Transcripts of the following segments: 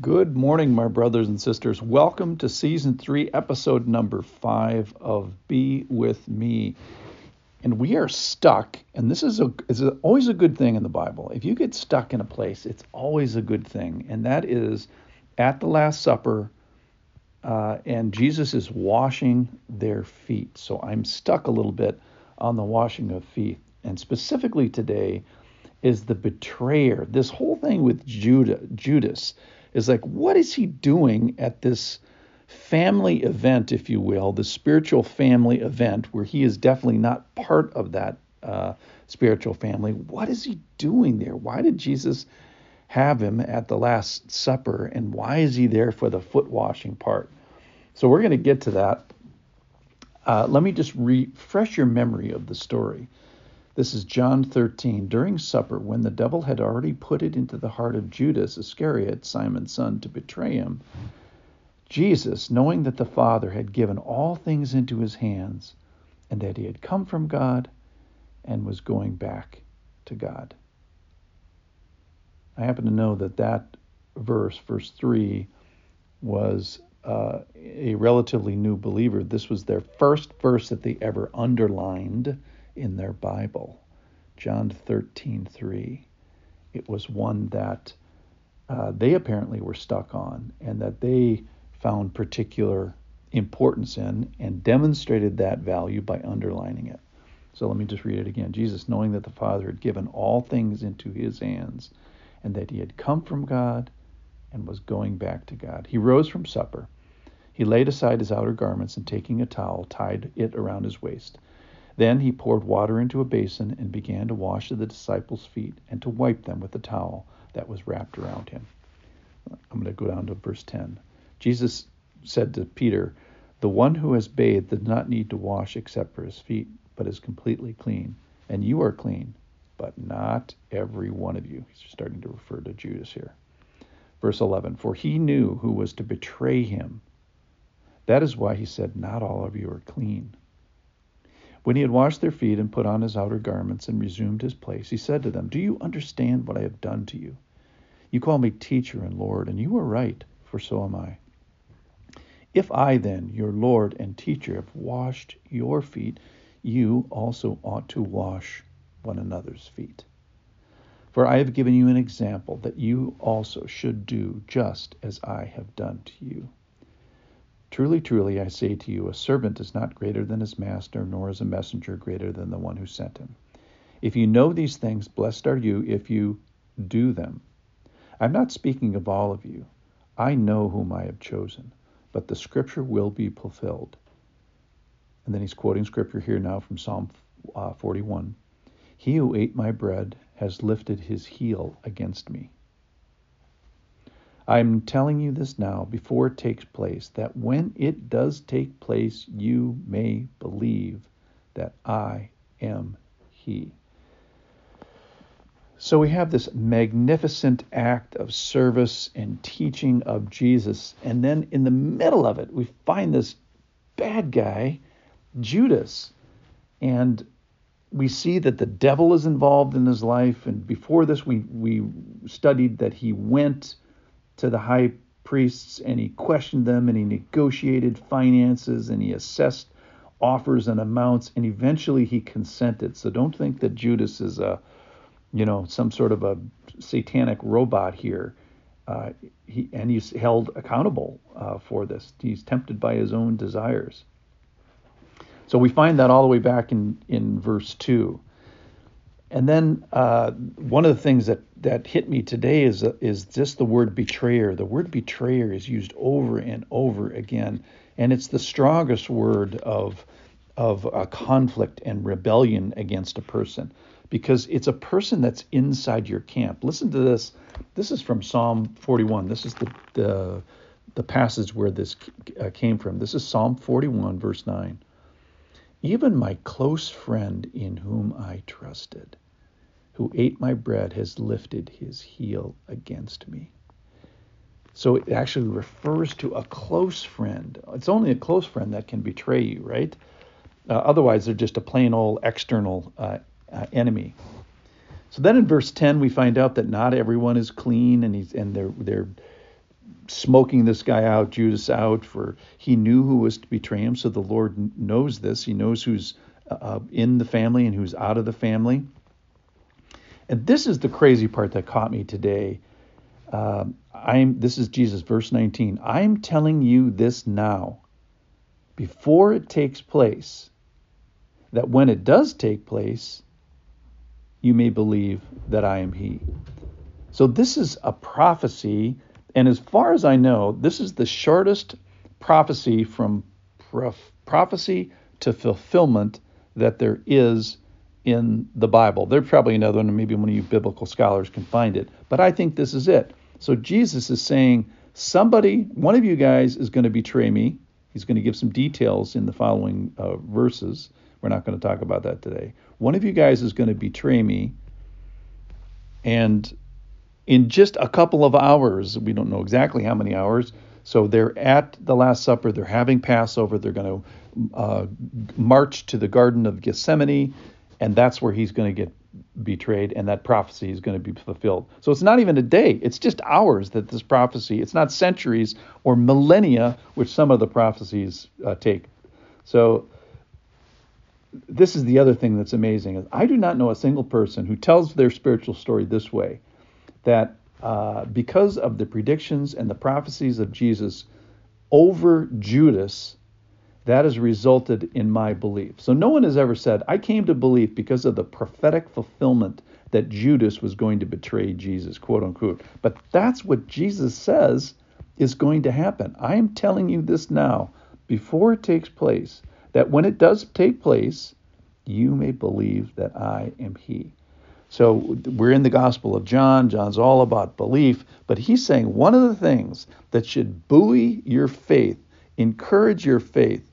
Good morning, my brothers and sisters. Welcome to season three, episode number five of Be With Me. And we are stuck, and this is, a, is a, always a good thing in the Bible. If you get stuck in a place, it's always a good thing. And that is at the Last Supper, uh, and Jesus is washing their feet. So I'm stuck a little bit on the washing of feet. And specifically today is the betrayer. This whole thing with Judah, Judas is like, what is he doing at this family event, if you will, the spiritual family event, where he is definitely not part of that uh, spiritual family? What is he doing there? Why did Jesus have him at the Last Supper, and why is he there for the foot washing part? So we're going to get to that. Uh, let me just refresh your memory of the story. This is John 13. During supper, when the devil had already put it into the heart of Judas Iscariot, Simon's son, to betray him, Jesus, knowing that the Father had given all things into his hands, and that he had come from God and was going back to God. I happen to know that that verse, verse 3, was uh, a relatively new believer. This was their first verse that they ever underlined in their Bible. John 13:3. It was one that uh, they apparently were stuck on and that they found particular importance in and demonstrated that value by underlining it. So let me just read it again. Jesus, knowing that the Father had given all things into his hands and that he had come from God and was going back to God, he rose from supper. He laid aside his outer garments and taking a towel, tied it around his waist. Then he poured water into a basin and began to wash the disciples' feet and to wipe them with the towel that was wrapped around him. I'm going to go down to verse 10. Jesus said to Peter, The one who has bathed does not need to wash except for his feet, but is completely clean. And you are clean, but not every one of you. He's starting to refer to Judas here. Verse 11 For he knew who was to betray him. That is why he said, Not all of you are clean. When he had washed their feet and put on his outer garments and resumed his place, he said to them, Do you understand what I have done to you? You call me teacher and Lord, and you are right, for so am I. If I then, your Lord and teacher, have washed your feet, you also ought to wash one another's feet. For I have given you an example that you also should do just as I have done to you. Truly, truly, I say to you, a servant is not greater than his master, nor is a messenger greater than the one who sent him. If you know these things, blessed are you if you do them. I'm not speaking of all of you. I know whom I have chosen, but the scripture will be fulfilled. And then he's quoting scripture here now from Psalm uh, 41. He who ate my bread has lifted his heel against me. I'm telling you this now before it takes place, that when it does take place, you may believe that I am He. So we have this magnificent act of service and teaching of Jesus. And then in the middle of it, we find this bad guy, Judas. And we see that the devil is involved in his life. And before this, we, we studied that he went to the high priests and he questioned them and he negotiated finances and he assessed offers and amounts and eventually he consented. So don't think that Judas is a, you know, some sort of a satanic robot here. Uh, he, and he's held accountable uh, for this. He's tempted by his own desires. So we find that all the way back in, in verse 2. And then uh, one of the things that, that hit me today is is just the word betrayer. The word betrayer is used over and over again, and it's the strongest word of of a conflict and rebellion against a person because it's a person that's inside your camp. Listen to this. This is from Psalm 41. This is the the, the passage where this uh, came from. This is Psalm 41, verse 9. Even my close friend in whom I trusted, who ate my bread, has lifted his heel against me. So it actually refers to a close friend. It's only a close friend that can betray you, right? Uh, otherwise, they're just a plain old external uh, uh, enemy. So then in verse 10, we find out that not everyone is clean and, he's, and they're, they're smoking this guy out, Judas out, for he knew who was to betray him. So the Lord knows this. He knows who's uh, in the family and who's out of the family. And this is the crazy part that caught me today. Um, I'm this is Jesus, verse 19. I'm telling you this now, before it takes place, that when it does take place, you may believe that I am He. So this is a prophecy, and as far as I know, this is the shortest prophecy from prof- prophecy to fulfillment that there is in the Bible. There's probably another one, and maybe one of you biblical scholars can find it. But I think this is it. So Jesus is saying, somebody, one of you guys is going to betray me. He's going to give some details in the following uh, verses. We're not going to talk about that today. One of you guys is going to betray me. And in just a couple of hours, we don't know exactly how many hours. So they're at the Last Supper, they're having Passover, they're going to uh, march to the Garden of Gethsemane, and that's where he's going to get betrayed, and that prophecy is going to be fulfilled. So it's not even a day, it's just hours that this prophecy, it's not centuries or millennia, which some of the prophecies uh, take. So this is the other thing that's amazing is I do not know a single person who tells their spiritual story this way that uh, because of the predictions and the prophecies of Jesus over Judas, that has resulted in my belief. So no one has ever said, I came to believe because of the prophetic fulfillment that Judas was going to betray Jesus, quote unquote. But that's what Jesus says is going to happen. I am telling you this now before it takes place that when it does take place, you may believe that I am He. So we're in the Gospel of John. John's all about belief, but he's saying one of the things that should buoy your faith, encourage your faith,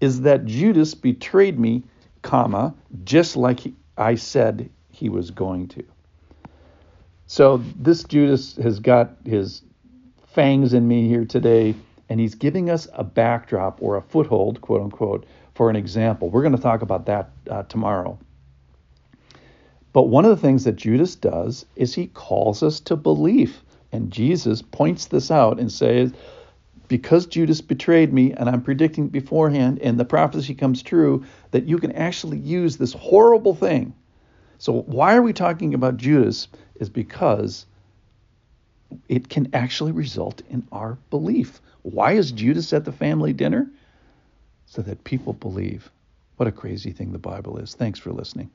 is that Judas betrayed me, comma, just like he, I said he was going to. So this Judas has got his fangs in me here today and he's giving us a backdrop or a foothold, quote unquote, for an example. We're going to talk about that uh, tomorrow. But one of the things that Judas does is he calls us to belief. And Jesus points this out and says, because Judas betrayed me, and I'm predicting beforehand, and the prophecy comes true, that you can actually use this horrible thing. So, why are we talking about Judas? Is because it can actually result in our belief. Why is Judas at the family dinner? So that people believe. What a crazy thing the Bible is. Thanks for listening.